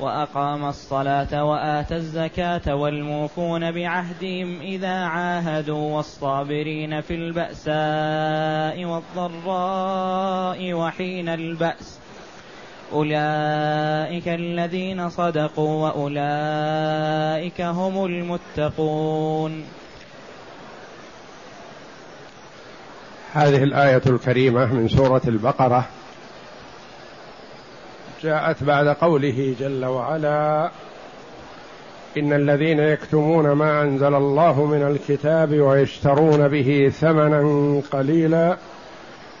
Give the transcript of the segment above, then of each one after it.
وأقام الصلاة واتى الزكاة والموفون بعهدهم إذا عاهدوا والصابرين في البأساء والضراء وحين البأس. أولئك الذين صدقوا وأولئك هم المتقون. هذه الآية الكريمة من سورة البقرة. جاءت بعد قوله جل وعلا إن الذين يكتمون ما أنزل الله من الكتاب ويشترون به ثمنا قليلا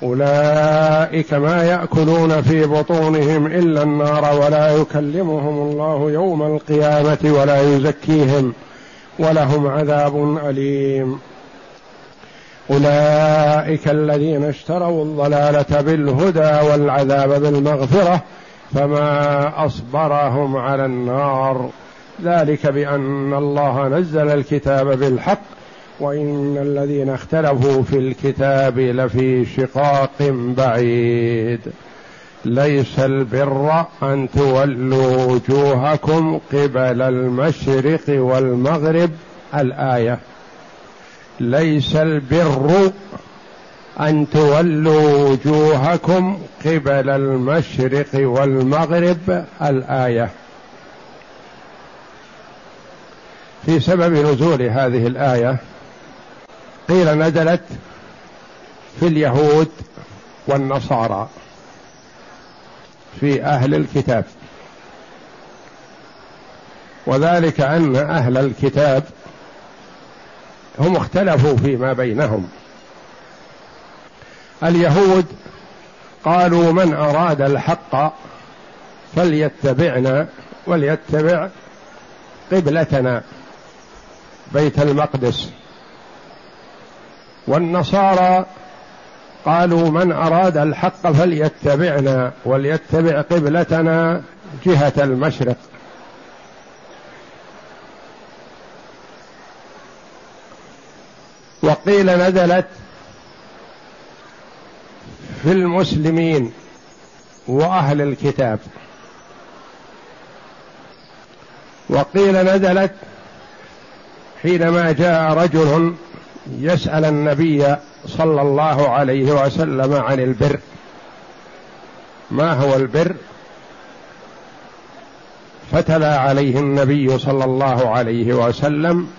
أولئك ما يأكلون في بطونهم إلا النار ولا يكلمهم الله يوم القيامة ولا يزكيهم ولهم عذاب أليم. أولئك الذين اشتروا الضلالة بالهدى والعذاب بالمغفرة فما أصبرهم على النار. ذلك بأن الله نزل الكتاب بالحق وإن الذين اختلفوا في الكتاب لفي شقاق بعيد. ليس البر أن تولوا وجوهكم قبل المشرق والمغرب. الآية ليس البر أن تولوا وجوهكم قبل المشرق والمغرب الآية. في سبب نزول هذه الآية قيل نزلت في اليهود والنصارى في أهل الكتاب. وذلك أن أهل الكتاب هم اختلفوا فيما بينهم. اليهود قالوا من أراد الحق فليتبعنا وليتبع قبلتنا بيت المقدس. والنصارى قالوا من أراد الحق فليتبعنا وليتبع قبلتنا جهة المشرق. وقيل نزلت في المسلمين وأهل الكتاب. وقيل نزلت حينما جاء رجل يسأل النبي صلى الله عليه وسلم عن البر. ما هو البر؟ فتلا عليه النبي صلى الله عليه وسلم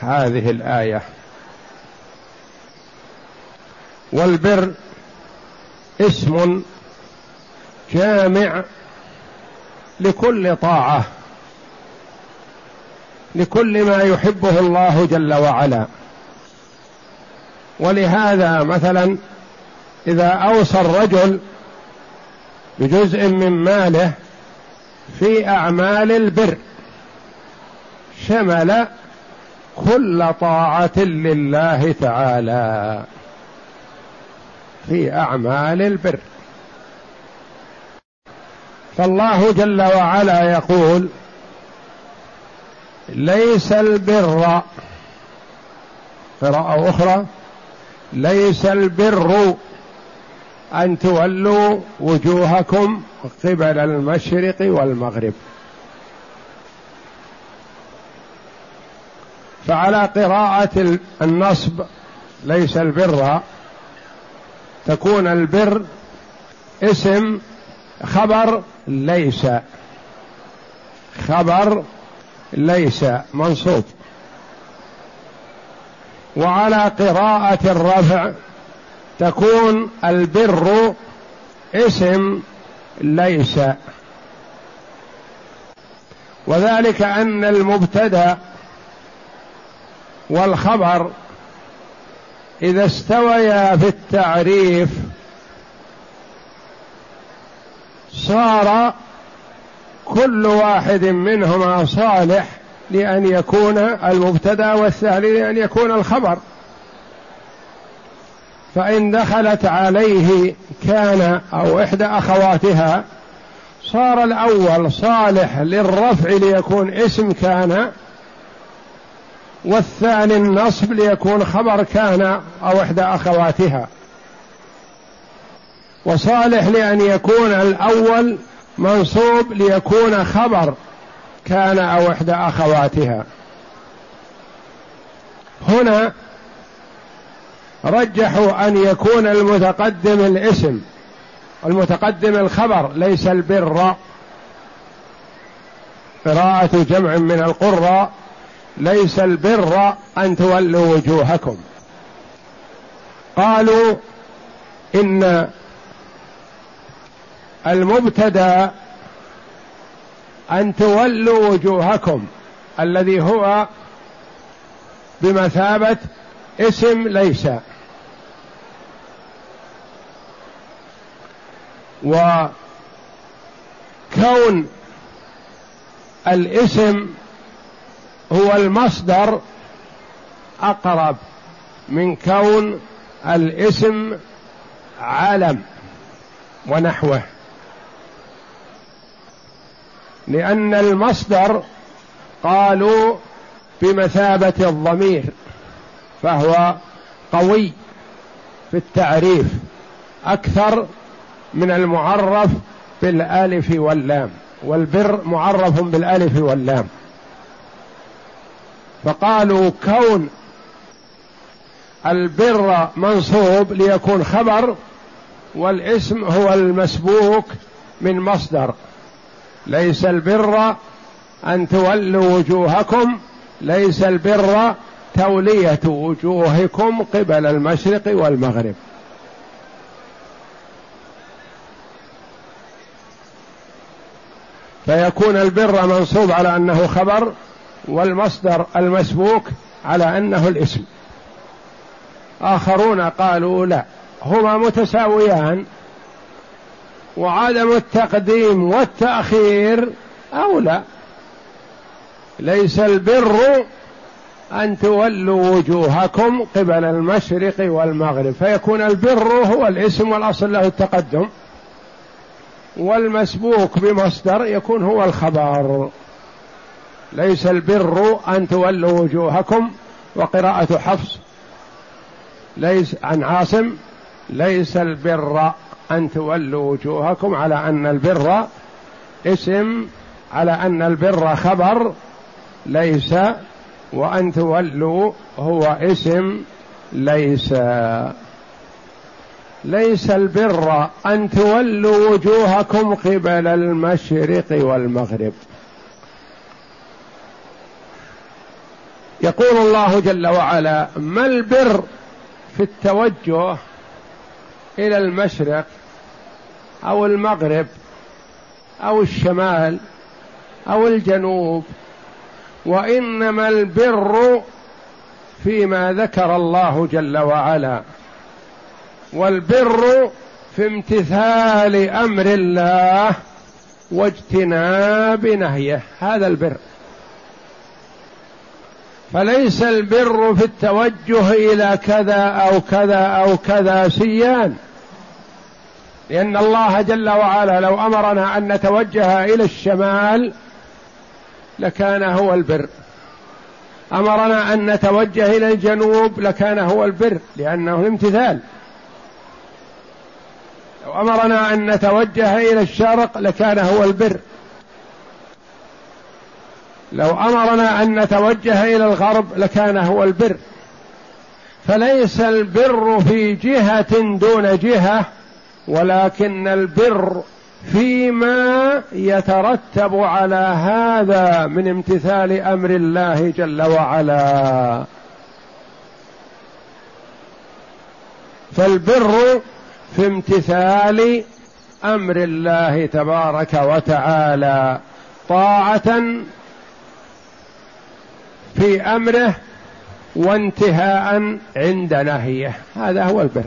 هذه الآية. والبر اسم جامع لكل طاعة لكل ما يحبه الله جل وعلا. ولهذا مثلا إذا أوصى الرجل بجزء من ماله في أعمال البر شمل كل طاعة لله تعالى. في أعمال البر. فالله جل وعلا يقول ليس البر قراءة أخرى ليس البر أن تولوا وجوهكم قبل المشرق والمغرب. فعلى قراءة النصب ليس البر. تكون البر اسم خبر ليس. خبر ليس منصوب. وعلى قراءة الرفع تكون البر اسم ليس. وذلك أن المبتدأ والخبر إذا استويا في التعريف صار كل واحد منهما صالح لأن يكون المبتدأ والثاني لأن يكون الخبر. فإن دخلت عليه كان أو إحدى أخواتها صار الأول صالح للرفع ليكون اسم كان والثاني النصب ليكون خبر كان أو إحدى أخواتها. وصالح لأن يكون الأول منصوب ليكون خبر كان أو إحدى أخواتها. هنا رجحوا أن يكون المتقدم الاسم المتقدم الخبر ليس البر. قراءة جمع من القراء. ليس البر أن تولوا وجوهكم. قالوا إن المبتدأ أن تولوا وجوهكم الذي هو بمثابة اسم ليس. وكون الاسم هو المصدر أقرب من كون الاسم علم ونحوه. لأن المصدر قالوا بمثابة الضمير فهو قوي في التعريف أكثر من المعرف بالألف واللام والبر معرف بالألف واللام. فقالوا كون البر منصوب ليكون خبر والاسم هو المسبوك من مصدر. ليس البر أن تولوا وجوهكم ليس البر تولية وجوهكم قبل المشرق والمغرب. فيكون البر منصوب على أنه خبر والمصدر المسبوك على أنه الاسم. آخرون قالوا لا هما متساويان وعدم التقديم والتأخير أولى. ليس البر أن تولوا وجوهكم قبل المشرق والمغرب فيكون البر هو الاسم والأصل له التقدم والمسبوق بمصدر يكون هو الخبر. ليس البر أن تولوا وجوهكم وقراءة حفص ليس عن عاصم ليس البر أن تولوا وجوهكم على أن البر اسم على أن البر خبر ليس وأن تولوا هو اسم ليس. ليس البر أن تولوا وجوهكم قبل المشرق والمغرب. يقول الله جل وعلا ما البر في التوجه إلى المشرق أو المغرب أو الشمال أو الجنوب؟ وإنما البر فيما ذكر الله جل وعلا والبر في امتثال أمر الله واجتناب نهيه هذا البر. فليس البر في التوجه إلى كذا أو كذا أو كذا سيان. لأن الله جل وعلا لو أمرنا أن نتوجه إلى الشمال لكان هو البر. أمرنا أن نتوجه إلى الجنوب لكان هو البر لأنه الامتثال. لو أمرنا أن نتوجه إلى الشرق لكان هو البر. لو أمرنا أن نتوجه إلى الغرب لكان هو البر. فليس البر في جهة دون جهة ولكن البر فيما يترتب على هذا من امتثال أمر الله جل وعلا. فالبر في امتثال أمر الله تبارك وتعالى طاعة في أمره وانتهاء عند نهيه. هذا هو البر.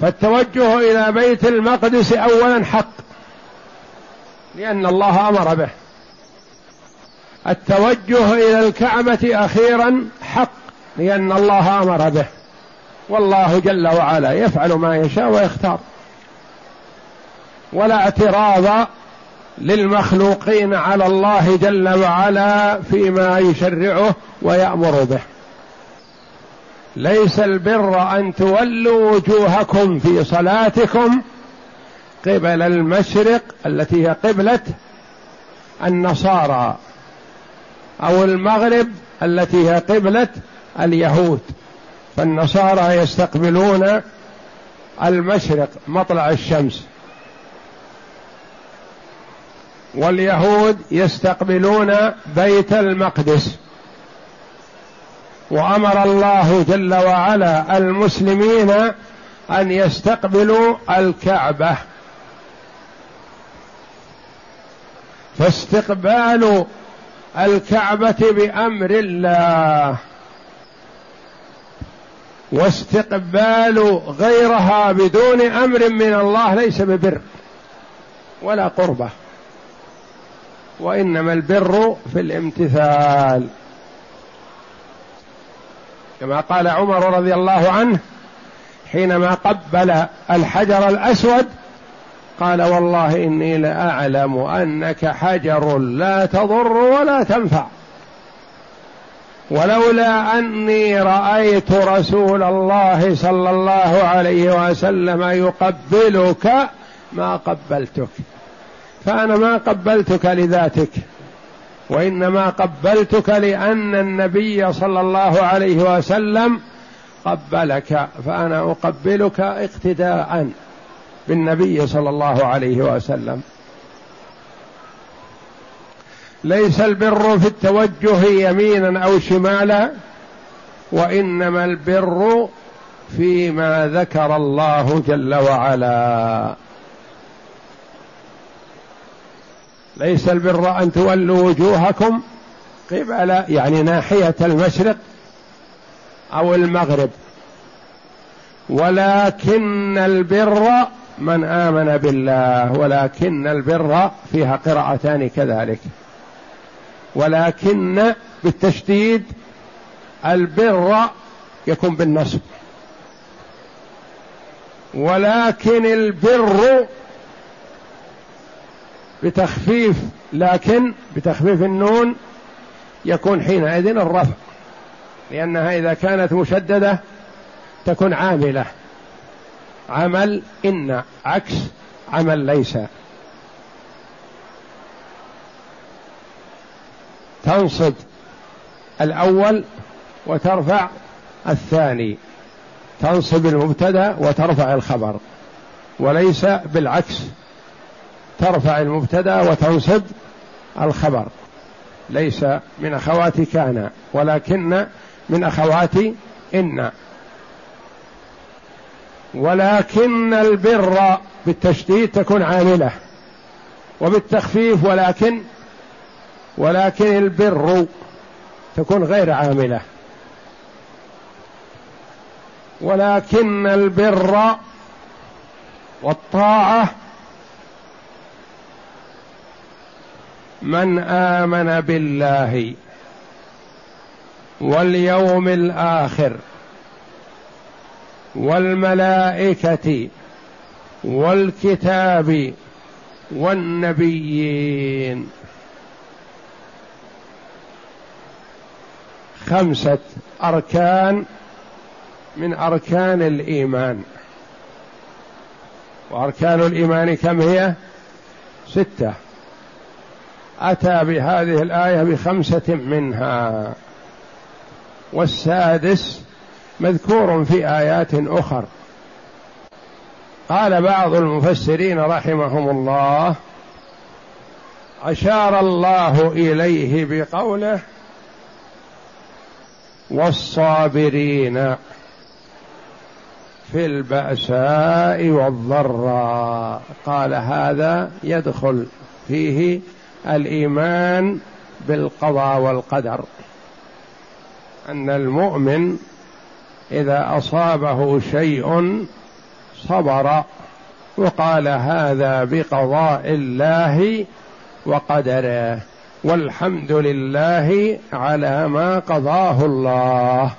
فالتوجه إلى بيت المقدس اولا حق لأن الله أمر به. التوجه إلى الكعبة أخيرا حق لأن الله أمر به. والله جل وعلا يفعل ما يشاء ويختار. ولا اعتراض للمخلوقين على الله جل وعلا فيما يشرعه ويأمر به. ليس البر أن تولوا وجوهكم في صلاتكم قبل المشرق التي هي قبلة النصارى أو المغرب التي هي قبلة اليهود. فالنصارى يستقبلون المشرق مطلع الشمس. واليهود يستقبلون بيت المقدس. وأمر الله جل وعلا المسلمين أن يستقبلوا الكعبة. فاستقبال الكعبة بأمر الله. واستقبال غيرها بدون أمر من الله ليس ببر ولا قربة. وإنما البر في الامتثال. كما قال عمر رضي الله عنه حينما قبل الحجر الأسود قال والله إني لأعلم أنك حجر لا تضر ولا تنفع. ولولا أني رأيت رسول الله صلى الله عليه وسلم يقبلك ما قبلتك. فأنا ما قبلتك لذاتك وإنما قبلتك لأن النبي صلى الله عليه وسلم قبلك فأنا أقبلك اقتداء بالنبي صلى الله عليه وسلم. ليس البر في التوجه يمينا أو شمالا وإنما البر فيما ذكر الله جل وعلا. ليس البر أن تولوا وجوهكم قبل يعني ناحية المشرق أو المغرب. ولكن البر من آمن بالله ولكن البر فيها قراءتان كذلك. ولكن بالتشديد البر يكون بالنصب. ولكن البر بتخفيف لكن بتخفيف النون يكون حينئذ الرفع لأنها إذا كانت مشددة تكون عاملة. عمل إن عكس عمل ليس. تنصب الأول وترفع الثاني. تنصب المبتدأ وترفع الخبر وليس بالعكس. ترفع المبتدأ وتنصب الخبر. ليس من اخوات كان ولكن من أخوات إن. ولكن البر بالتشديد تكون عاملة وبالتخفيف ولكن ولكن البر تكون غير عاملة. ولكن البر والطاعة من آمن بالله واليوم الآخر والملائكة والكتاب والنبيين. خمسة أركان من أركان الإيمان. وأركان الإيمان كم هي؟ ستة. أتى بهذه الآية بخمسة منها. والسادس مذكور في آيات أخر. قال بعض المفسرين رحمهم الله أشار الله إليه بقوله والصابرين في البأساء والضراء. قال هذا يدخل فيه الإيمان بالقضاء والقدر أن المؤمن إذا أصابه شيء صبر وقال هذا بقضاء الله وقدره والحمد لله على ما قضاه الله.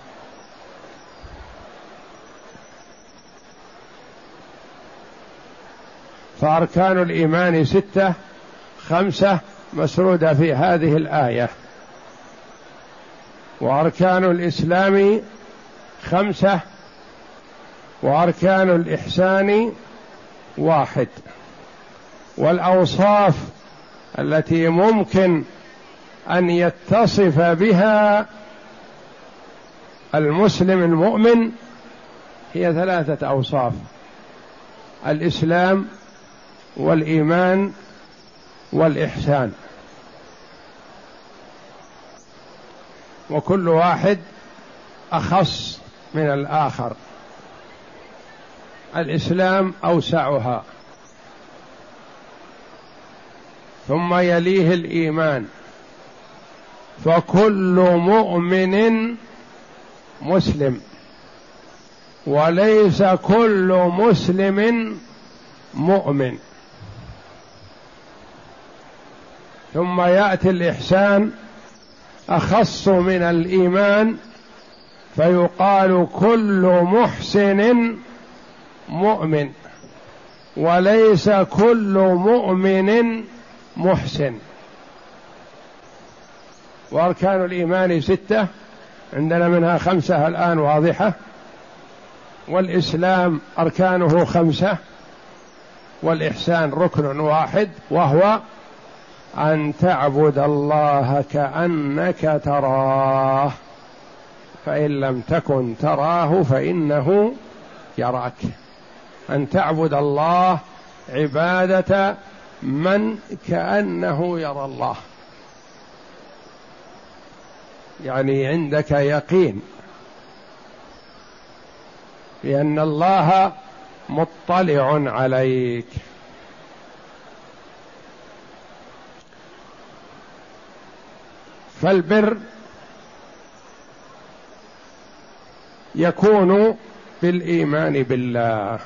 فأركان الإيمان ستة خمسة مسرودة في هذه الآية. وأركان الإسلام خمسة وأركان الإحسان واحد. والأوصاف التي ممكن أن يتصف بها المسلم المؤمن هي ثلاثة أوصاف الإسلام والإيمان والإحسان. وكل واحد أخص من الآخر. الإسلام أوسعها. ثم يليه الإيمان. فكل مؤمن مسلم. وليس كل مسلم مؤمن. ثم يأتي الإحسان أخص من الإيمان فيقال كل محسن مؤمن وليس كل مؤمن محسن. وأركان الإيمان ستة عندنا منها خمسة الآن واضحة. والإسلام أركانه خمسة والإحسان ركن واحد وهو أن تعبد الله كأنك تراه فإن لم تكن تراه فإنه يراك. أن تعبد الله عبادة من كأنه يرى الله. يعني عندك يقين بأن الله مطلع عليك. فالبر يكون بالإيمان بالله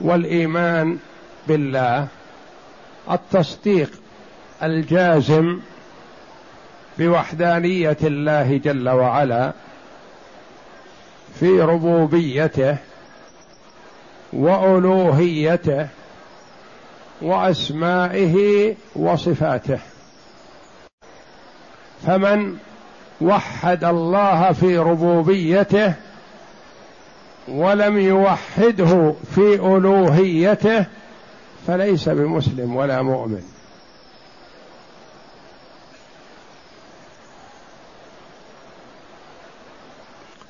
والإيمان بالله. التصديق الجازم بوحدانية الله جل وعلا في ربوبيته وألوهيته وأسمائه وصفاته. فمن وحد الله في ربوبيته ولم يوحده في ألوهيته فليس بمسلم ولا مؤمن.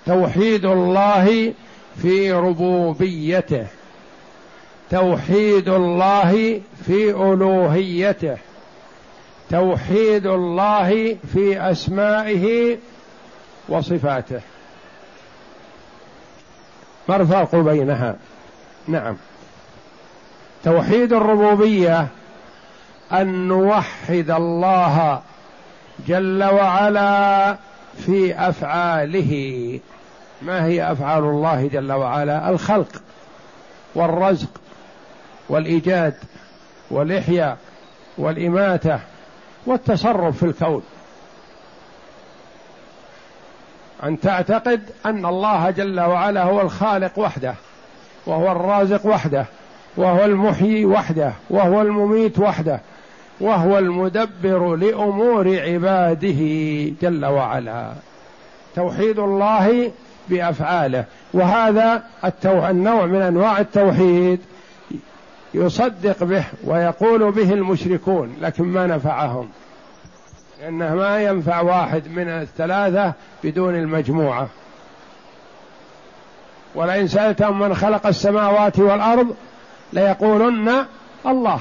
توحيد الله في ربوبيته. توحيد الله في ألوهيته. توحيد الله في أسمائه وصفاته. ما الفرق بينها؟ نعم. توحيد الربوبية أن نوحد الله جل وعلا في أفعاله. ما هي أفعال الله جل وعلا؟ الخلق والرزق والإيجاد والإحياء والإماتة والتصرف في الكون. أن تعتقد أن الله جل وعلا هو الخالق وحده وهو الرازق وحده وهو المحيي وحده وهو المميت وحده وهو المدبر لأمور عباده جل وعلا. توحيد الله بأفعاله وهذا النوع من أنواع التوحيد. يصدق به ويقول به المشركون لكن ما نفعهم. لأنه ما ينفع واحد من الثلاثة بدون المجموعة. ولئن سألتهم من خلق السماوات والأرض ليقولن الله.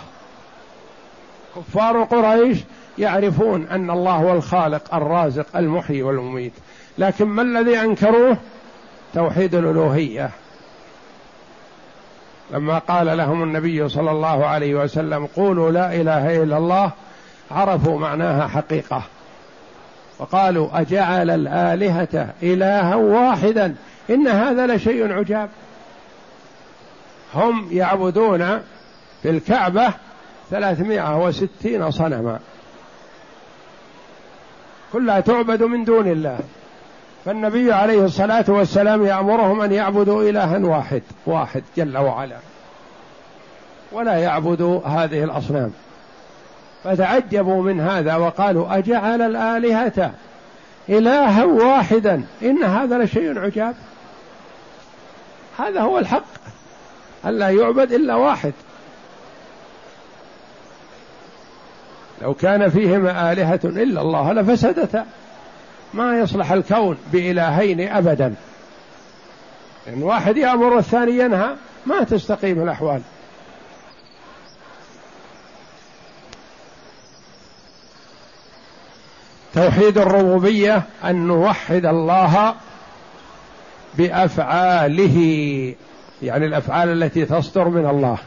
كفار قريش يعرفون أن الله هو الخالق الرازق المحيي والمميت. لكن ما الذي أنكروه؟ توحيد الألوهية. لما قال لهم النبي صلى الله عليه وسلم قولوا لا إله إلا الله عرفوا معناها حقيقة. وقالوا أجعل الآلهة إلها واحدا إن هذا لشيء عجاب. هم يعبدون في الكعبة ثلاثمائة وستين صنما. كلها تعبد من دون الله. فالنبي عليه الصلاة والسلام يأمرهم أن يعبدوا إلها واحد واحد جل وعلا. ولا يعبدوا هذه الأصنام. فتعجبوا من هذا وقالوا أجعل الآلهة إلها واحدا. إن هذا لشيء عجاب. هذا هو الحق. ألا يعبد إلا واحد. لو كان فيهما آلهة إلا الله لفسدتا. ما يصلح الكون بإلهين أبدا. إن واحد يأمر والثاني ينهى ما تستقيم الأحوال. توحيد الربوبية أن نوحد الله بأفعاله يعني الأفعال التي تصدر من الله.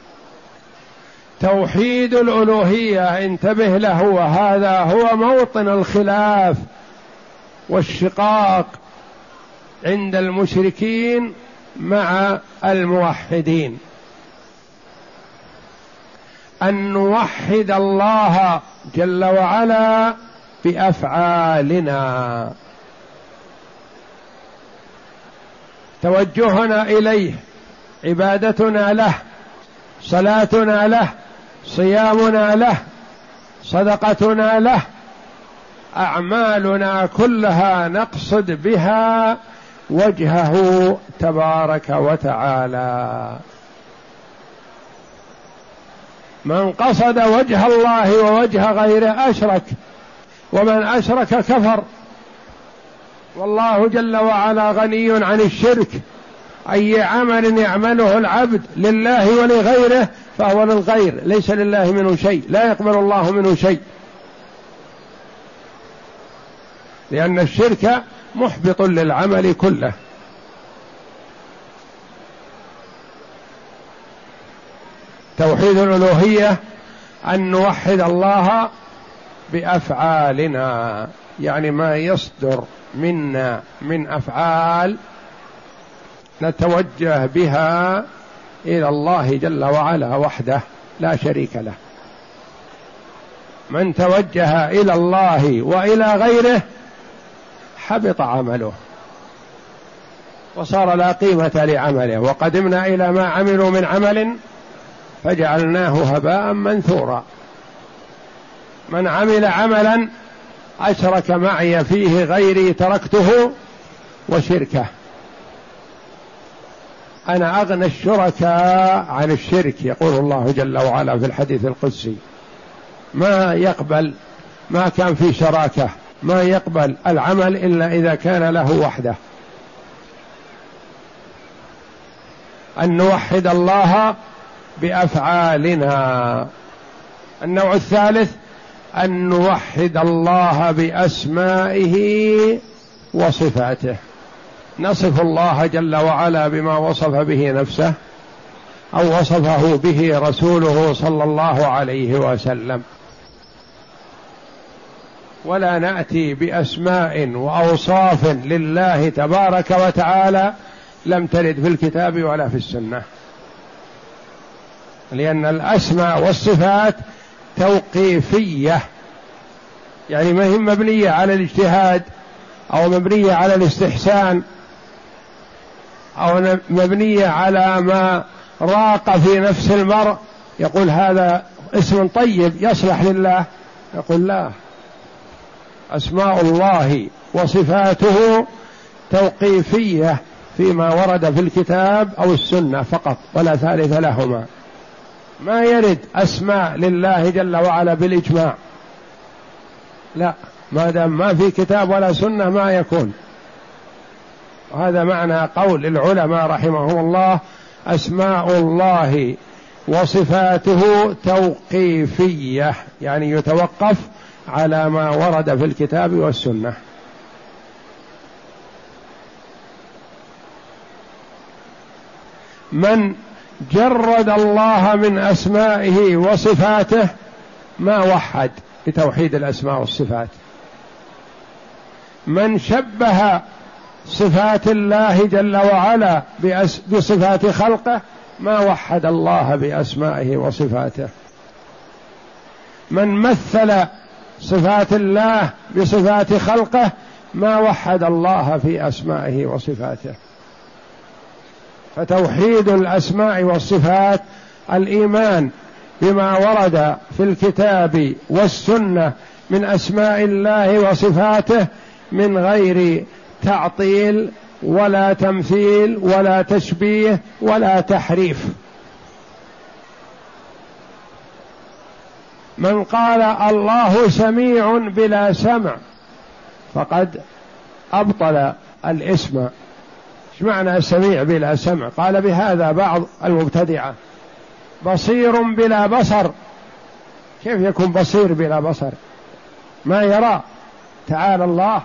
توحيد الألوهية انتبه له وهذا هو موطن الخلاف. والشقاق عند المشركين مع الموحدين. أن نوحد الله جل وعلا بأفعالنا. توجهنا إليه عبادتنا له صلاتنا له صيامنا له صدقتنا له أعمالنا كلها نقصد بها وجهه تبارك وتعالى. من قصد وجه الله ووجه غيره أشرك ومن أشرك كفر. والله جل وعلا غني عن الشرك. أي عمل يعمله العبد لله ولغيره فهو للغير ليس لله منه شيء لا يقبل الله منه شيء. لأن الشرك محبط للعمل كله. توحيد الألوهية أن نوحد الله بأفعالنا يعني ما يصدر منا من أفعال نتوجه بها إلى الله جل وعلا وحده لا شريك له. من توجه إلى الله وإلى غيره حبط عمله وصار لا قيمة لعمله وقدمنا إلى ما عملوا من عمل فجعلناه هباء منثورا. من عمل عملا أشرك معي فيه غيري تركته وشركه. أنا أغنى الشركاء عن الشرك يقول الله جل وعلا في الحديث القدسي. ما يقبل ما كان في شراكة. ما يقبل العمل إلا إذا كان له وحده. أن نوحد الله بأفعالنا. النوع الثالث أن نوحد الله بأسمائه وصفاته. نصف الله جل وعلا بما وصف به نفسه أو وصفه به رسوله صلى الله عليه وسلم. ولا نأتي بأسماء وأوصاف لله تبارك وتعالى لم ترد في الكتاب ولا في السنة. لأن الأسماء والصفات توقيفية. يعني ما هي مبنية على الاجتهاد أو مبنية على الاستحسان أو مبنية على ما راق في نفس المرء. يقول هذا اسم طيب يصلح لله. يقول لا. أسماء الله وصفاته توقيفية فيما ورد في الكتاب أو السنة فقط ولا ثالث لهما. ما يرد أسماء لله جل وعلا بالإجماع. لا ما دام ما في كتاب ولا سنة ما يكون. وهذا معنى قول العلماء رحمهم الله أسماء الله وصفاته توقيفية يعني يتوقف على ما ورد في الكتاب والسنة. من جرد الله من أسمائه وصفاته ما وحد بتوحيد الأسماء والصفات. من شبه صفات الله جل وعلا بصفات خلقه ما وحد الله بأسمائه وصفاته. من مثل صفات الله بصفات خلقه ما وحد الله في أسمائه وصفاته. فتوحيد الأسماء والصفات الإيمان بما ورد في الكتاب والسنة من أسماء الله وصفاته من غير تعطيل ولا تمثيل ولا تشبيه ولا تحريف. من قال الله سميع بلا سمع فقد أبطل الاسم. إيش معنى سميع بلا سمع؟ قال بهذا بعض المبتدعة. بصير بلا بصر. كيف يكون بصير بلا بصر؟ ما يرى. تعالى الله.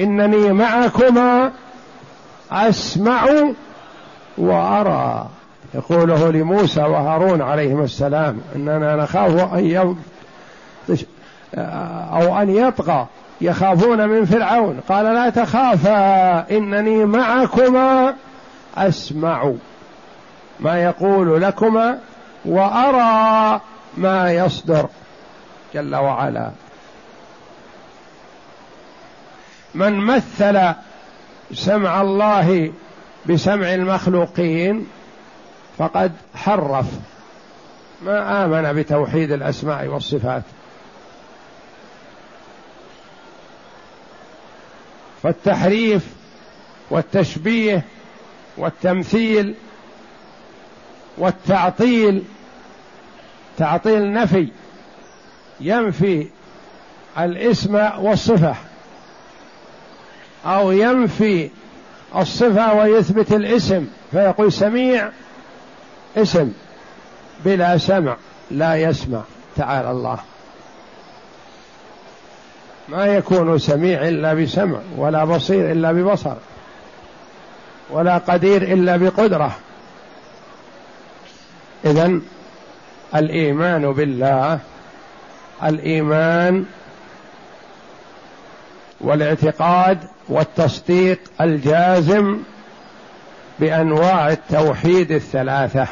إنني معكما أسمع وأرى. يقوله لموسى وهارون عليهما السلام إننا نخاف أن أو أن يطغى يخافون من فرعون. قال لا تخافا إنني معكما أسمع ما يقول لكما وأرى ما يصدر. جل وعلا. من مثل سمع الله بسمع المخلوقين فقد حرف ما آمن بتوحيد الأسماء والصفات. فالتحريف والتشبيه والتمثيل والتعطيل تعطيل نفي ينفي الاسم والصفة أو ينفي الصفة ويثبت الاسم فيقول سميع اسم بلا سمع لا يسمع تعالى الله. ما يكون سميع إلا بسمع ولا بصير إلا ببصر ولا قدير إلا بقدرة. اذا الإيمان بالله الإيمان والاعتقاد والتصديق الجازم بأنواع التوحيد الثلاثة.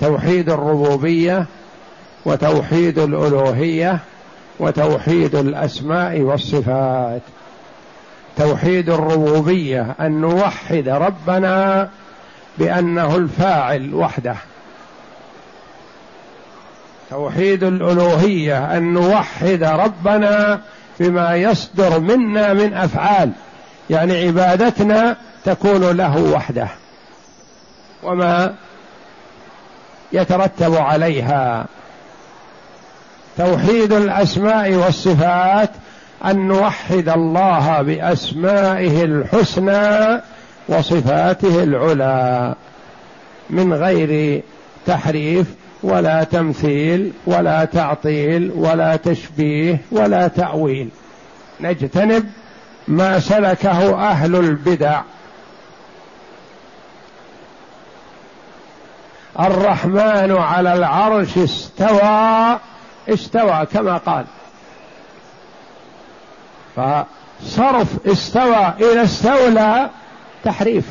توحيد الربوبية وتوحيد الألوهية وتوحيد الأسماء والصفات. توحيد الربوبية أن نوحد ربنا بأنه الفاعل وحده. توحيد الألوهية أن نوحد ربنا بما يصدر منا من أفعال يعني عبادتنا تكون له وحده. وما يترتب عليها. توحيد الأسماء والصفات أن نوحد الله بأسمائه الحسنى وصفاته العلى من غير تحريف ولا تمثيل ولا تعطيل ولا تشبيه ولا تأويل. نجتنب ما سلكه أهل البدع. الرحمن على العرش استوى استوى كما قال. فصرف استوى إلى استولى تحريف.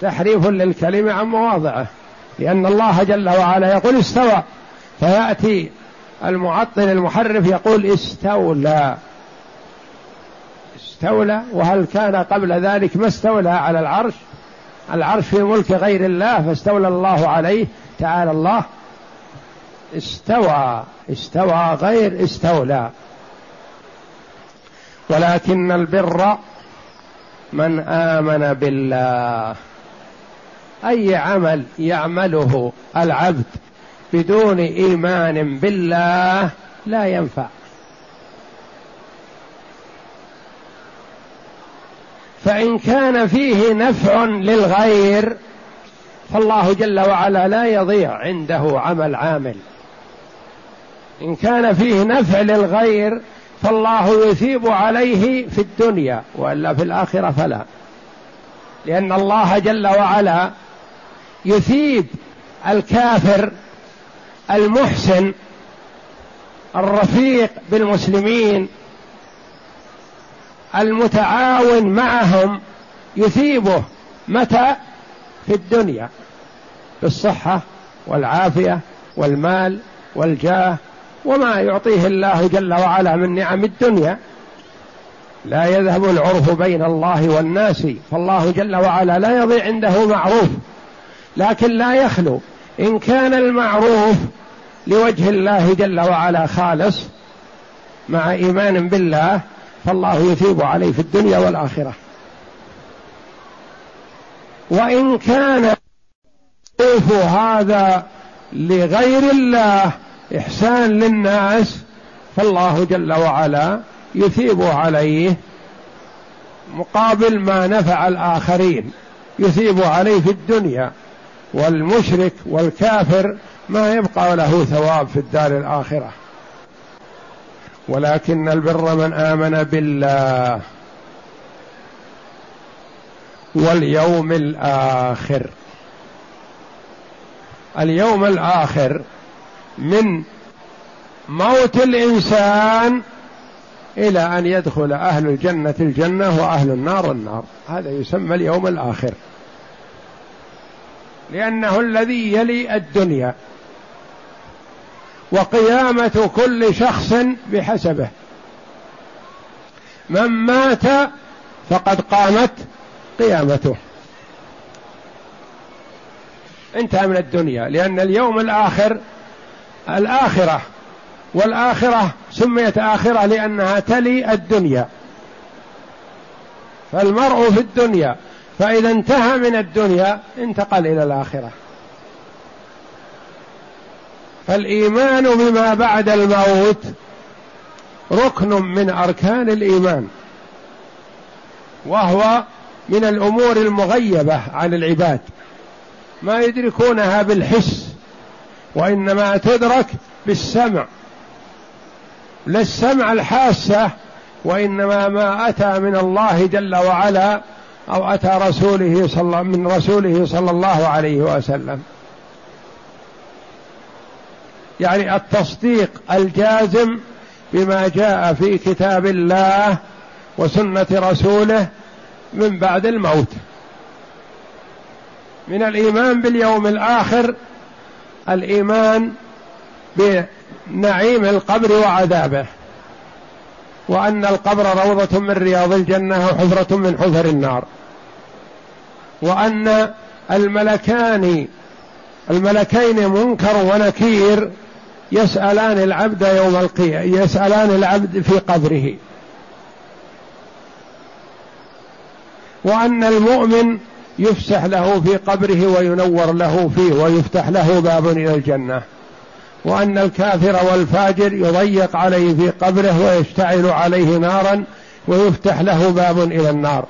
تحريف للكلمة عن مواضعه لأن الله جل وعلا يقول استوى. فيأتي المعطل المحرف يقول استولى. استولى وهل كان قبل ذلك ما استولى على العرش؟ العرش في ملك غير الله فاستولى الله عليه. تعالى الله. استوى. استوى غير استولى. ولكن البر من آمن بالله. أي عمل يعمله العبد بدون إيمان بالله لا ينفع. فإن كان فيه نفع للغير فالله جل وعلا لا يضيع عنده عمل عامل. إن كان فيه نفع للغير فالله يثيب عليه في الدنيا وإلا في الآخرة فلا. لأن الله جل وعلا يثيب الكافر المحسن الرفيق بالمسلمين المتعاون معهم يثيبه متى؟ في الدنيا بالصحة والعافية والمال والجاه وما يعطيه الله جل وعلا من نعم الدنيا. لا يذهب العرف بين الله والناس فالله جل وعلا لا يضيع عنده معروف لكن لا يخلو. إن كان المعروف لوجه الله جل وعلا خالص مع إيمان بالله فالله يثيب عليه في الدنيا والآخرة. وإن كان هذا لغير الله إحسان للناس فالله جل وعلا يثيب عليه مقابل ما نفع الآخرين. يثيب عليه في الدنيا والمشرك والكافر ما يبقى له ثواب في الدار الآخرة. ولكن البر من آمن بالله واليوم الآخر. اليوم الآخر من موت الإنسان إلى أن يدخل أهل الجنة الجنة وأهل النار النار. هذا يسمى اليوم الآخر. لأنه الذي يلي الدنيا. وقيامة كل شخص بحسبه. من مات فقد قامت قيامته. انتهى من الدنيا لأن اليوم الآخر الآخرة والآخرة سميت آخرة لأنها تلي الدنيا. فالمرء في الدنيا فإذا انتهى من الدنيا انتقل إلى الآخرة. فالإيمان بما بعد الموت ركن من أركان الإيمان وهو من الأمور المغيبة عن العباد. ما يدركونها بالحس وإنما تدرك بالسمع. لا السمع الحاسة وإنما ما أتى من الله جل وعلا أو أتى رسوله صلى من رسوله صلى الله عليه وسلم. يعني التصديق الجازم بما جاء في كتاب الله وسنة رسوله من بعد الموت. من الإيمان باليوم الآخر الإيمان بنعيم القبر وعذابه وأن القبر روضة من رياض الجنة وحفرة من حفر النار وأن الملكان الملكين منكر ونكير يسألان العبد يوم القيامة يسألان العبد في قبره. وأن المؤمن يفسح له في قبره وينور له فيه ويفتح له باب إلى الجنة. وأن الكافر والفاجر يضيق عليه في قبره ويشتعل عليه نارا ويفتح له باب إلى النار.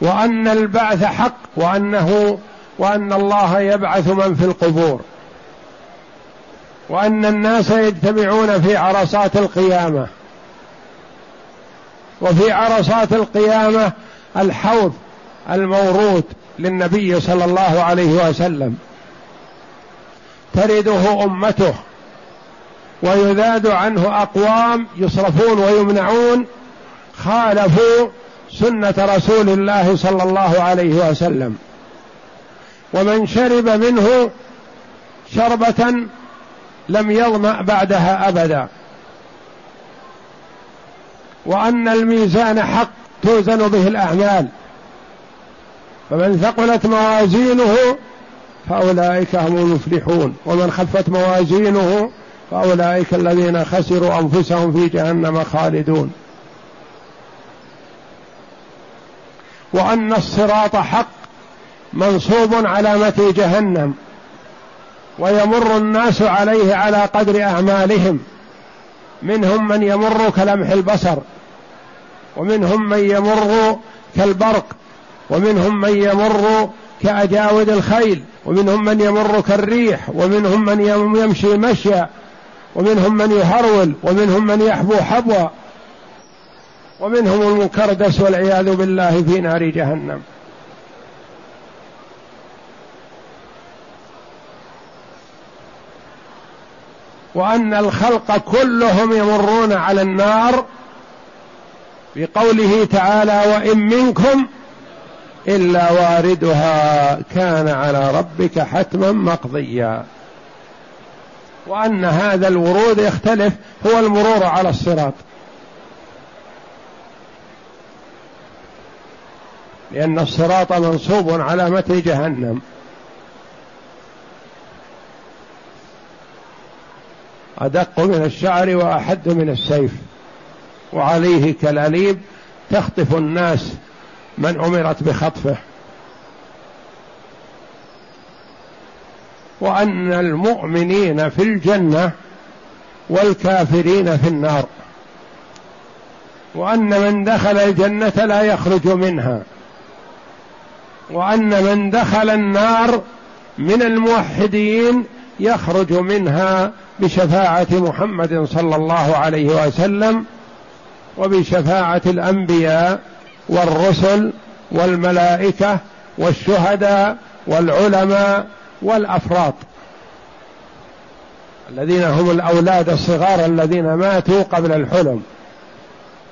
وأن البعث حق وأنه وأن الله يبعث من في القبور وأن الناس يجتمعون في عرصات القيامة وفي عرصات القيامة الحوض المورود للنبي صلى الله عليه وسلم ترده أمته ويذاد عنه أقوام يصرفون ويمنعون خالفوا سنة رسول الله صلى الله عليه وسلم ومن شرب منه شربة لم يظمأ بعدها أبدا. وأن الميزان حق توزن به الأعمال. فمن ثقلت موازينه فأولئك هم المفلحون. ومن خفت موازينه فأولئك الذين خسروا أنفسهم في جهنم خالدون. وأن الصراط حق منصوب على متي جهنم ويمر الناس عليه على قدر أعمالهم. منهم من يمر كلمح البصر ومنهم من يمر كالبرق ومنهم من يمر كأجاود الخيل ومنهم من يمر كالريح ومنهم من يمشي مشيا ومنهم من يهرول ومنهم من يحبو حبوا ومنهم المكردس والعياذ بالله في نار جهنم. وأن الخلق كلهم يمرون على النار بقوله تعالى وإن منكم إلا واردها كان على ربك حتما مقضيا. وأن هذا الورود يختلف هو المرور على الصراط. لأن الصراط منصوب على متن جهنم. أدق من الشعر وأحد من السيف. وعليه كلاليب تخطف الناس من أمرت بخطفه. وأن المؤمنين في الجنة والكافرين في النار. وأن من دخل الجنة لا يخرج منها. وأن من دخل النار من الموحدين يخرج منها بشفاعة محمد صلى الله عليه وسلم وبشفاعة الأنبياء والرسل والملائكة والشهداء والعلماء والأفراط. الذين هم الأولاد الصغار الذين ماتوا قبل الحلم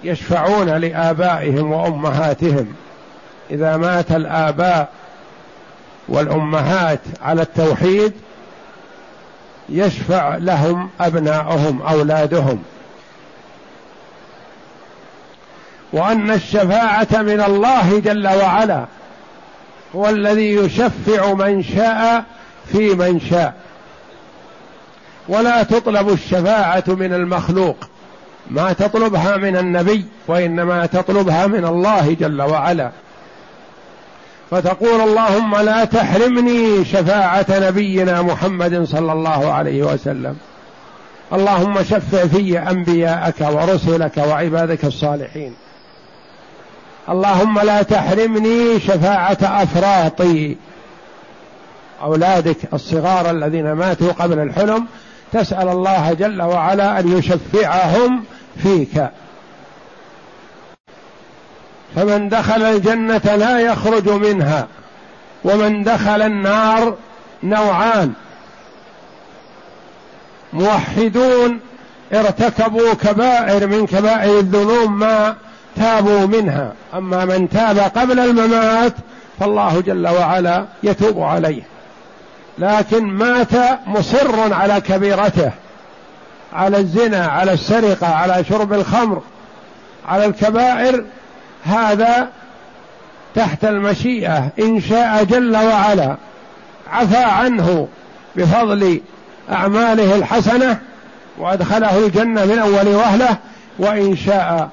يشفعون لآبائهم وأمهاتهم. إذا مات الآباء والأمهات على التوحيد يشفع لهم أبناؤهم أولادهم. وأن الشفاعة من الله جل وعلا هو الذي يشفع من شاء في من شاء. ولا تطلب الشفاعة من المخلوق. ما تطلبها من النبي وإنما تطلبها من الله جل وعلا. فتقول اللهم لا تحرمني شفاعة نبينا محمد صلى الله عليه وسلم. اللهم شفع في أنبياءك ورسلك وعبادك الصالحين. اللهم لا تحرمني شفاعة أفراطي. أولادك الصغار الذين ماتوا قبل الحلم تسأل الله جل وعلا أن يشفعهم فيك. فمن دخل الجنة لا يخرج منها ومن دخل النار نوعان. موحدون ارتكبوا كبائر من كبائر الذنوب ما تابوا منها. أما من تاب قبل الممات فالله جل وعلا يتوب عليه. لكن مات مصر على كبيرته على الزنا على السرقة على شرب الخمر على الكبائر هذا تحت المشيئة إن شاء جل وعلا. عفى عنه بفضل أعماله الحسنة وأدخله الجنة من أول وهلة وإن شاء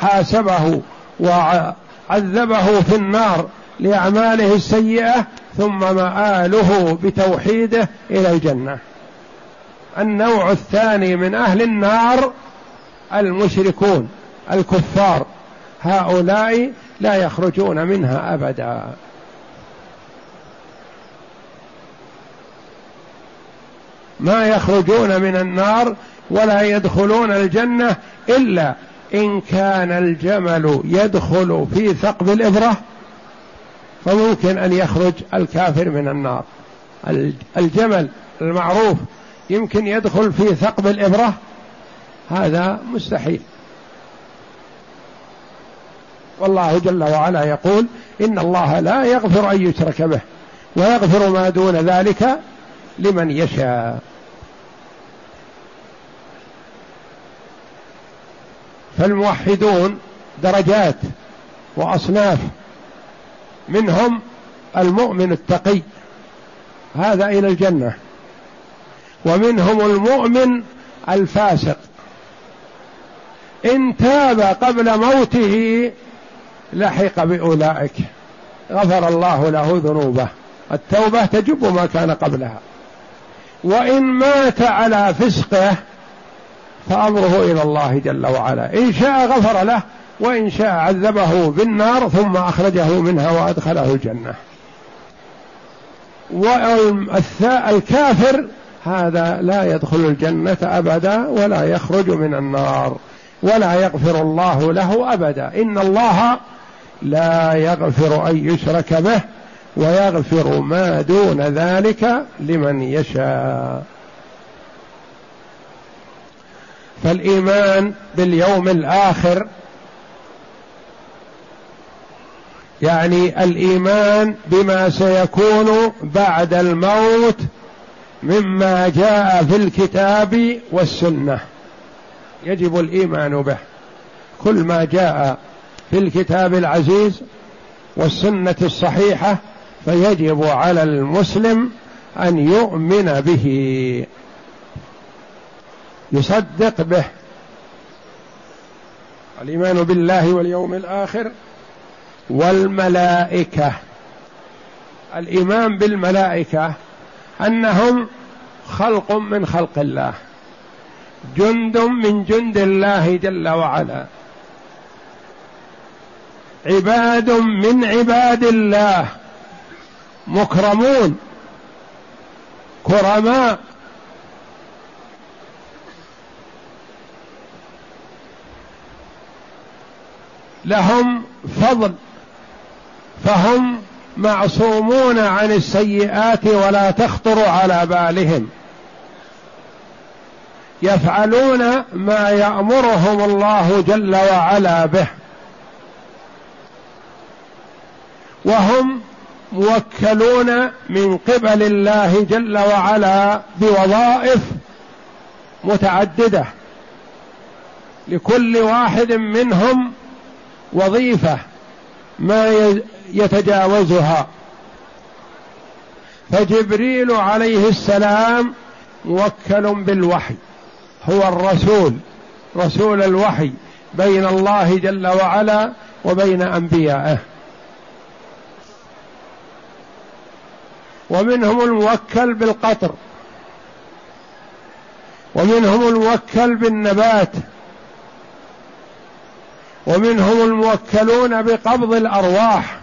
حاسبه وعذبه في النار لأعماله السيئة ثم مآله بتوحيده إلى الجنة. النوع الثاني من أهل النار المشركون الكفار. هؤلاء لا يخرجون منها أبدا. ما يخرجون من النار ولا يدخلون الجنة إلا إن كان الجمل يدخل في ثقب الإبرة فممكن أن يخرج الكافر من النار. الجمل المعروف يمكن يدخل في ثقب الإبرة هذا مستحيل. والله جل وعلا يقول إن الله لا يغفر أن يشرك به ويغفر ما دون ذلك لمن يشاء. فالموحدون درجات وأصناف منهم المؤمن التقي هذا إلى الجنة. ومنهم المؤمن الفاسق. إن تاب قبل موته لحق بأولئك. غفر الله له ذنوبه. التوبة تجب ما كان قبلها. وإن مات على فسقه فأمره إلى الله جل وعلا. إن شاء غفر له وإن شاء عذبه بالنار ثم أخرجه منها وأدخله الجنة. والكافر هذا لا يدخل الجنة أبدا ولا يخرج من النار ولا يغفر الله له أبدا. إن الله لا يغفر أن يشرك به ويغفر ما دون ذلك لمن يشاء. فالإيمان باليوم الآخر يعني الإيمان بما سيكون بعد الموت مما جاء في الكتاب والسنة. يجب الإيمان به. كل ما جاء في الكتاب العزيز والسنة الصحيحة فيجب على المسلم أن يؤمن به يصدق به. الإيمان بالله واليوم الآخر والملائكة. الإيمان بالملائكة أنهم خلق من خلق الله جند من جند الله جل وعلا. عباد من عباد الله. مكرمون. كرماء. لهم فضل. فهم معصومون عن السيئات ولا تخطر على بالهم. يفعلون ما يأمرهم الله جل وعلا به. وهم موكلون من قبل الله جل وعلا بوظائف متعددة. لكل واحد منهم وظيفة ما يتجاوزها. فجبريل عليه السلام موكل بالوحي. هو الرسول رسول الوحي بين الله جل وعلا وبين أنبيائه. ومنهم الموكل بالقطر ومنهم الموكل بالنبات ومنهم الموكلون بقبض الأرواح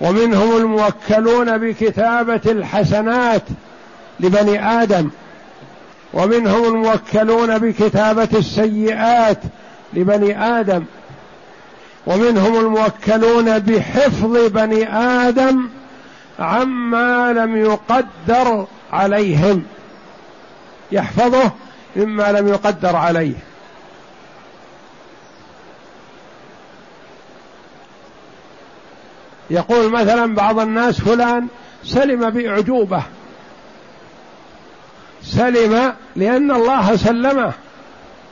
ومنهم الموكلون بكتابة الحسنات لبني آدم ومنهم الموكلون بكتابة السيئات لبني آدم ومنهم الموكلون بحفظ بني آدم عما لم يقدر عليهم. يحفظه مما لم يقدر عليه. يقول مثلا بعض الناس فلان سلم بأعجوبة سلم لأن الله سلمه.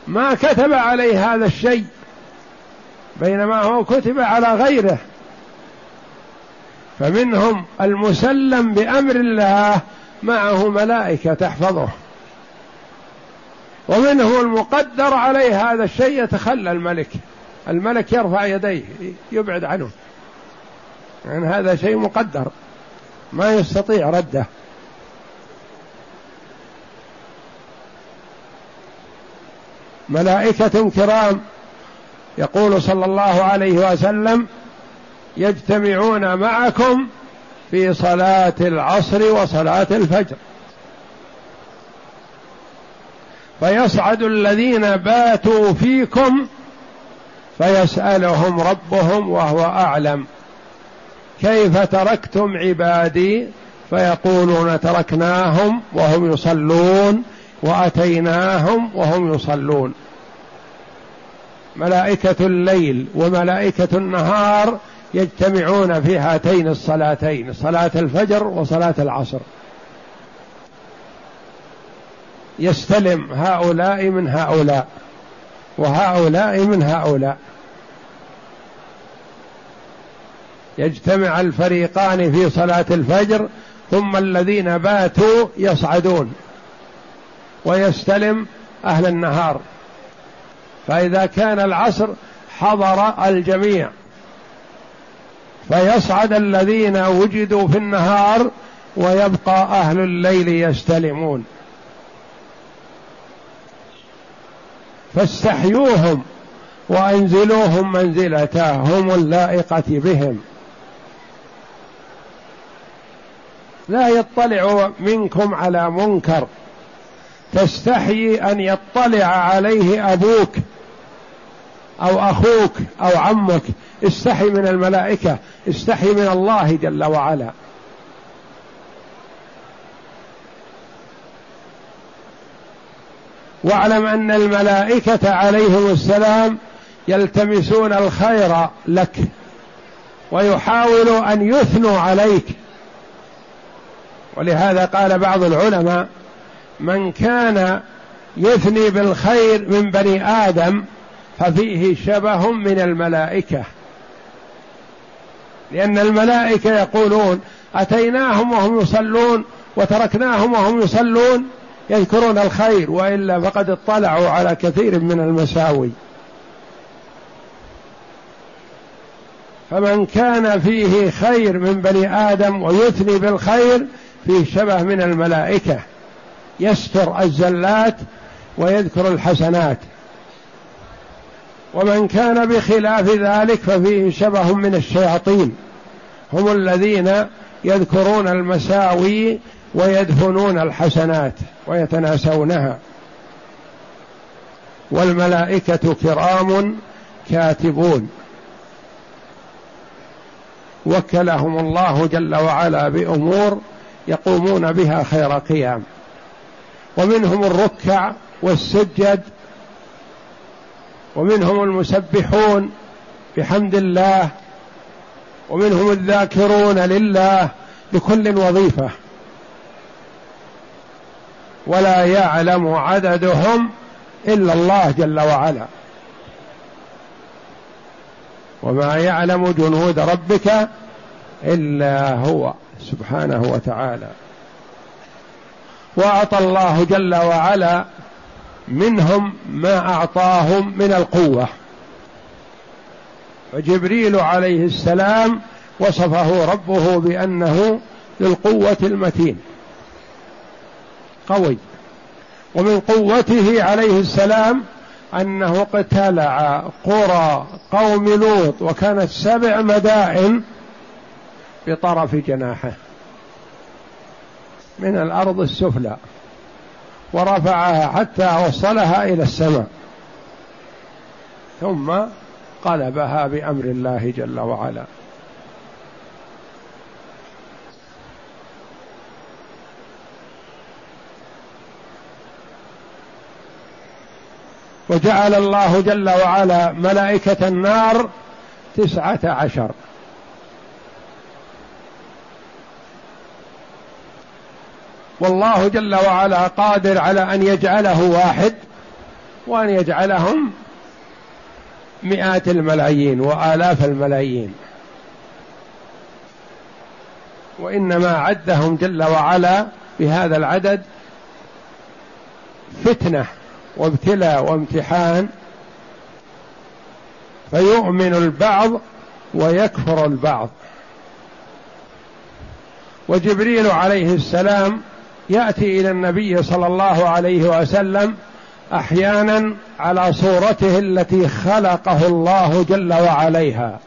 ما كتب عليه هذا الشيء. بينما هو كتب على غيره. فمنهم المسلم بأمر الله معه ملائكة تحفظه. ومنهم المقدر عليه هذا الشيء يتخلى الملك. الملك يرفع يديه يبعد عنه. يعني هذا شيء مقدر. ما يستطيع رده. ملائكة كرام يقول صلى الله عليه وسلم يجتمعون معكم في صلاة العصر وصلاة الفجر. فيصعد الذين باتوا فيكم فيسألهم ربهم وهو أعلم. كيف تركتم عبادي؟ فيقولون تركناهم وهم يصلون وأتيناهم وهم يصلون. ملائكة الليل وملائكة النهار يجتمعون في هاتين الصلاتين صلاة الفجر وصلاة العصر. يستلم هؤلاء من هؤلاء وهؤلاء من هؤلاء. يجتمع الفريقان في صلاة الفجر ثم الذين باتوا يصعدون. ويستلم أهل النهار. فإذا كان العصر حضر الجميع. فيصعد الذين وجدوا في النهار ويبقى أهل الليل يستلمون. فاستحيوهم وأنزلوهم منزلتهم اللائقة بهم. لا يطلع منكم على منكر تستحيي أن يطلع عليه أبوك. أو أخوك أو عمك استحي من الملائكة استحي من الله جل وعلا. واعلم أن الملائكة عليهم السلام يلتمسون الخير لك ويحاولوا أن يثنوا عليك. ولهذا قال بعض العلماء من كان يثني بالخير من بني آدم ففيه شبه من الملائكة. لأن الملائكة يقولون أتيناهم وهم يصلون وتركناهم وهم يصلون يذكرون الخير وإلا فقد اطلعوا على كثير من المساوي. فمن كان فيه خير من بني آدم ويثني بالخير فيه شبه من الملائكة. يستر الزلات ويذكر الحسنات. ومن كان بخلاف ذلك ففيه شبه من الشياطين. هم الذين يذكرون المساوي ويدفنون الحسنات ويتناسونها. والملائكة كرام كاتبون. وكلهم الله جل وعلا بأمور يقومون بها خير قيام. ومنهم الركع والسجد ومنهم المسبحون بحمد الله ومنهم الذاكرون لله لكل وظيفة. ولا يعلم عددهم إلا الله جل وعلا. وما يعلم جنود ربك إلا هو سبحانه وتعالى. وأعطى الله جل وعلا منهم ما أعطاهم من القوة. وجبريل عليه السلام وصفه ربه بأنه للقوه المتين. قوي. ومن قوته عليه السلام أنه اقتلع قرى قوم لوط وكانت سبع مدائن بطرف جناحه من الأرض السفلى. ورفعها حتى وصلها إلى السماء. ثم قلبها بأمر الله جل وعلا. وجعل الله جل وعلا ملائكة النار تسعة عشر. والله جل وعلا قادر على أن يجعله واحد وأن يجعلهم مئات الملايين وآلاف الملايين. وإنما عدهم جل وعلا بهذا العدد فتنة وابتلاء وامتحان. فيؤمن البعض ويكفر البعض. وجبريل عليه السلام يأتي إلى النبي صلى الله عليه وسلم أحيانا على صورته التي خلقه الله جل وعليها.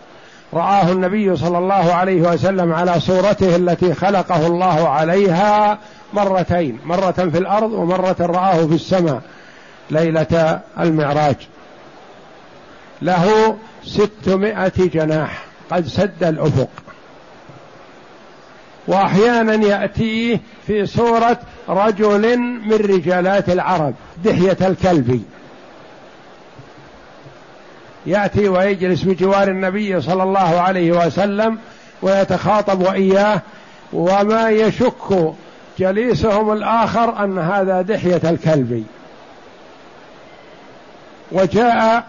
رآه النبي صلى الله عليه وسلم على صورته التي خلقه الله عليها مرتين مرة في الأرض ومرة رآه في السماء ليلة المعراج. له ستمائة جناح قد سد الأفق. وأحيانا يأتيه في صورة رجل من رجالات العرب دحية الكلب. يأتي ويجلس بجوار النبي صلى الله عليه وسلم ويتخاطب وإياه وما يشك جليسهم الآخر أن هذا دحية الكلب. وجاء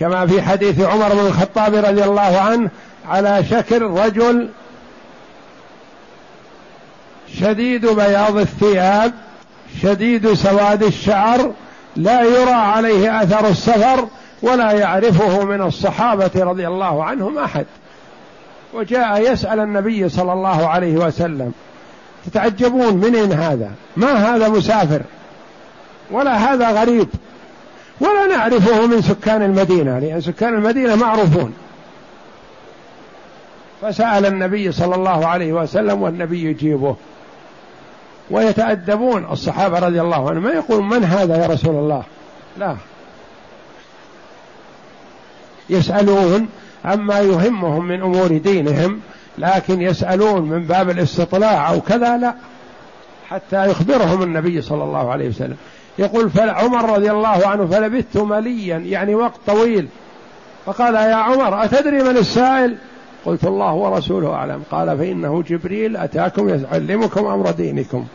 كما في حديث عمر بن الخطاب رضي الله عنه على شكل رجل شديد بياض الثياب شديد سواد الشعر لا يرى عليه أثر السفر ولا يعرفه من الصحابة رضي الله عنهم أحد. وجاء يسأل النبي صلى الله عليه وسلم تتعجبون منين هذا؟ ما هذا مسافر؟ ولا هذا غريب؟ ولا نعرفه من سكان المدينة لأن سكان المدينة معروفون. فسأل النبي صلى الله عليه وسلم والنبي يجيبه. ويتأدبون. الصحابة رضي الله عنهم. ما يقول من هذا يا رسول الله لا. يسألون عما يهمهم من أمور دينهم لكن يسألون من باب الاستطلاع أو كذا لا. حتى يخبرهم النبي صلى الله عليه وسلم. يقول فعمر رضي الله عنه فلبثت مليا يعني وقت طويل. فقال يا عمر أتدري من السائل؟ قلت الله ورسوله أعلم. قال فإنه جبريل أتاكم يعلمكم أمر دينكم.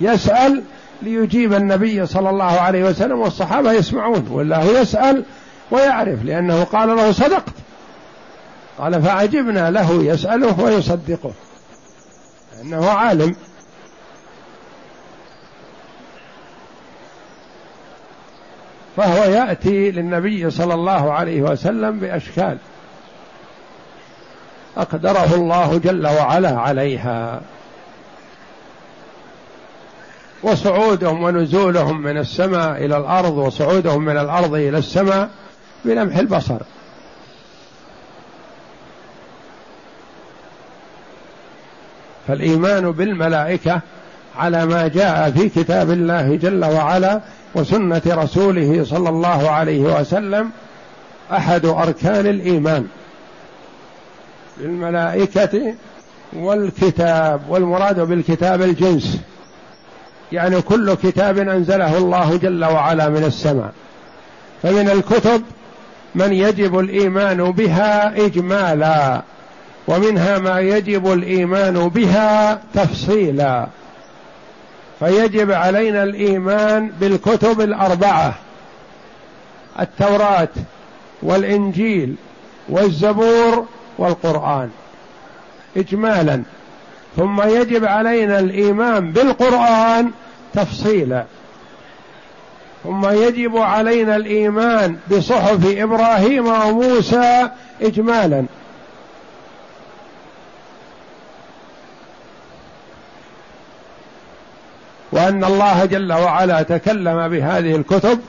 يسأل ليجيب النبي صلى الله عليه وسلم والصحابة يسمعون ولا هو يسأل ويعرف لأنه قال له صدقت. قال فعجبنا له يسأله ويصدقه أنه عالم. فهو يأتي للنبي صلى الله عليه وسلم بأشكال أقدره الله جل وعلا عليها. وصعودهم ونزولهم من السماء إلى الأرض وصعودهم من الأرض إلى السماء بلمح البصر. فالإيمان بالملائكة على ما جاء في كتاب الله جل وعلا وسنة رسوله صلى الله عليه وسلم أحد أركان الإيمان. بالملائكة والكتاب والمراد بالكتاب الجنس. يعني كل كتاب أنزله الله جل وعلا من السماء. فمن الكتب من يجب الإيمان بها إجمالا ومنها ما يجب الإيمان بها تفصيلا. فيجب علينا الإيمان بالكتب الأربعة التوراة والإنجيل والزبور والقرآن اجمالا. ثم يجب علينا الإيمان بالقرآن تفصيلا. ثم يجب علينا الإيمان بصحف إبراهيم وموسى اجمالا. وأن الله جل وعلا تكلم بهذه الكتب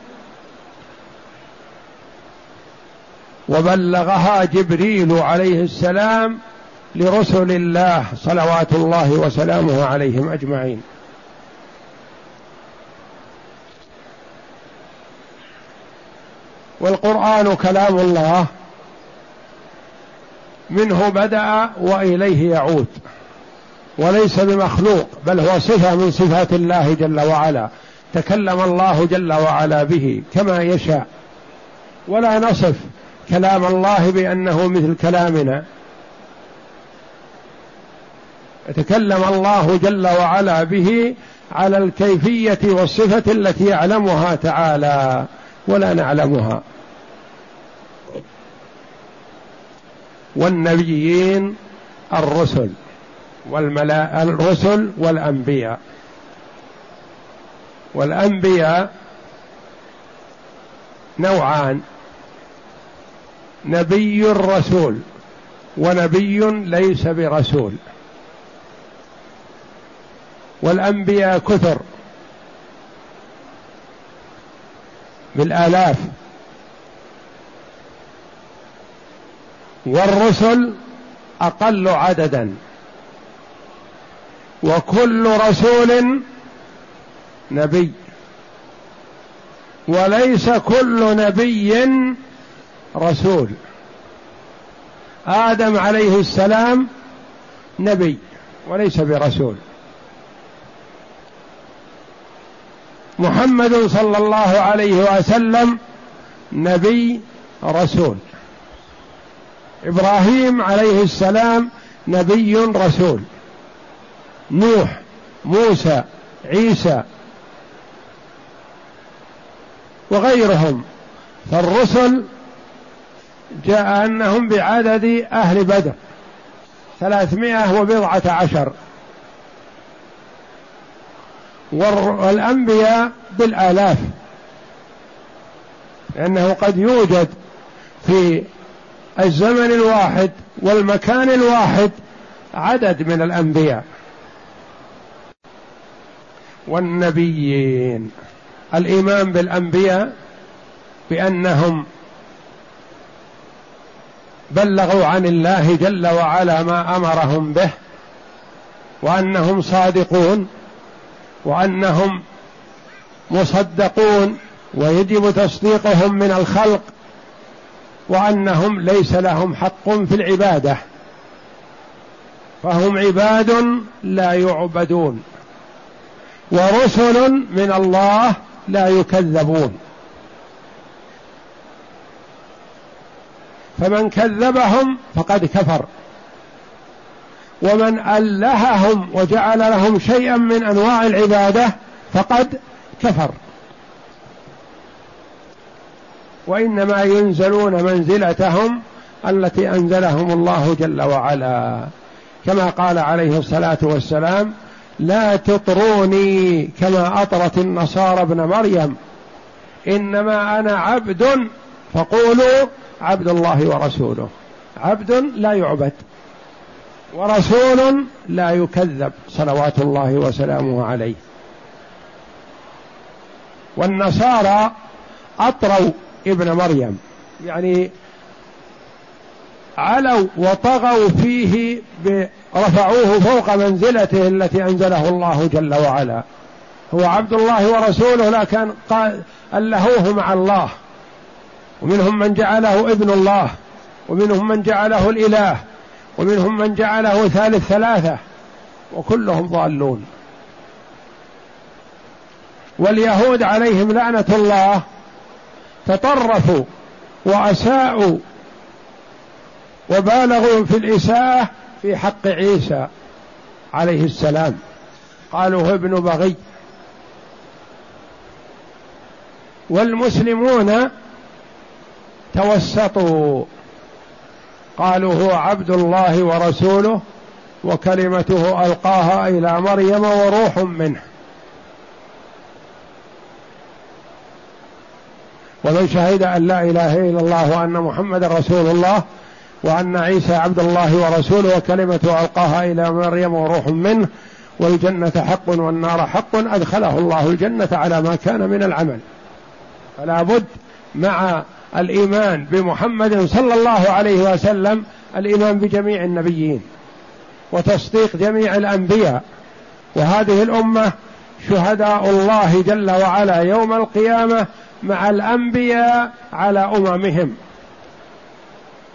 وبلغها جبريل عليه السلام لرسل الله صلوات الله وسلامه عليهم أجمعين. والقرآن كلام الله. منه بدأ وإليه يعود. وليس بمخلوق بل هو صفة من صفات الله جل وعلا. تكلم الله جل وعلا به كما يشاء. ولا نصف كلام الله بأنه مثل كلامنا. تكلم الله جل وعلا به على الكيفية والصفة التي يعلمها تعالى. ولا نعلمها. والنبيين الرسل والملا الرسل والأنبياء. والأنبياء نوعان. نبي رسول ونبي ليس برسول. والأنبياء كثر. بالآلاف. والرسل أقل عددا. وكل رسول نبي. وليس كل نبي رسول. آدم عليه السلام نبي وليس برسول. محمد صلى الله عليه وسلم نبي رسول. إبراهيم عليه السلام نبي رسول. نوح موسى عيسى وغيرهم. فالرسل جاء أنهم بعدد أهل بدر ثلاثمائة وبضعة عشر. والأنبياء بالآلاف. لأنه قد يوجد في الزمن الواحد والمكان الواحد عدد من الأنبياء. والنبيين. الإيمان بالأنبياء بأنهم بلغوا عن الله جل وعلا ما أمرهم به وأنهم صادقون. وأنهم مصدقون ويجب تصديقهم من الخلق وأنهم ليس لهم حق في العبادة فهم عباد لا يعبدون ورسل من الله لا يكذبون فمن كذبهم فقد كفر ومن ألههم وجعل لهم شيئا من أنواع العبادة فقد كفر. وإنما ينزلون منزلتهم التي أنزلهم الله جل وعلا. كما قال عليه الصلاة والسلام لا تطروني كما أطرت النصارى ابن مريم. إنما أنا عبد فقولوا عبد الله ورسوله. عبد لا يعبد. ورسول لا يكذب صلوات الله وسلامه عليه. والنصارى أطروا ابن مريم يعني علوا وطغوا فيه رفعوه فوق منزلته التي أنزله الله جل وعلا. هو عبد الله ورسوله لكن قال ألهوه مع الله. ومنهم من جعله ابن الله ومنهم من جعله الإله. ومنهم من جعله ثالث ثلاثة وكلهم ضالون. واليهود عليهم لعنة الله تطرفوا وأساءوا وبالغوا في الإساءة في حق عيسى عليه السلام. قالوا هو ابن بغي. والمسلمون توسطوا. قالوا هو عبد الله ورسوله وكلمته ألقاها إلى مريم وروح منه. ومن شهد أن لا إله إلا الله وأن محمد رسول الله وأن عيسى عبد الله ورسوله وكلمته ألقاها إلى مريم وروح منه والجنة حق والنار حق أدخله الله الجنة على ما كان من العمل. فلا بد مع الإيمان بمحمد صلى الله عليه وسلم الإيمان بجميع النبيين وتصديق جميع الأنبياء. وهذه الأمة شهداء الله جل وعلا يوم القيامة مع الأنبياء على أممهم.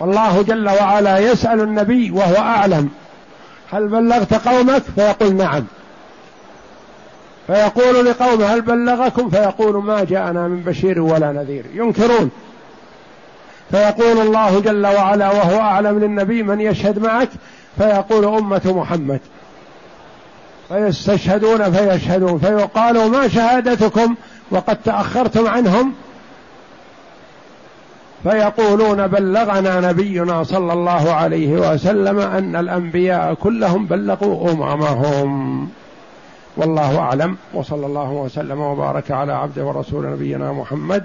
والله جل وعلا يسأل النبي وهو أعلم هل بلغت قومك؟ فيقول نعم. فيقول لقومه هل بلغكم؟ فيقول ما جاءنا من بشير ولا نذير. ينكرون. فيقول الله جل وعلا وهو أعلم للنبي من يشهد معك فيقول أمة محمد. فيستشهدون فيشهدون فيقال ما شهادتكم؟ وقد تأخرتم عنهم. فيقولون بلغنا نبينا صلى الله عليه وسلم أن الأنبياء كلهم بلغوا اممهم والله أعلم. وصلى الله وسلم وبارك على عبده ورسول نبينا محمد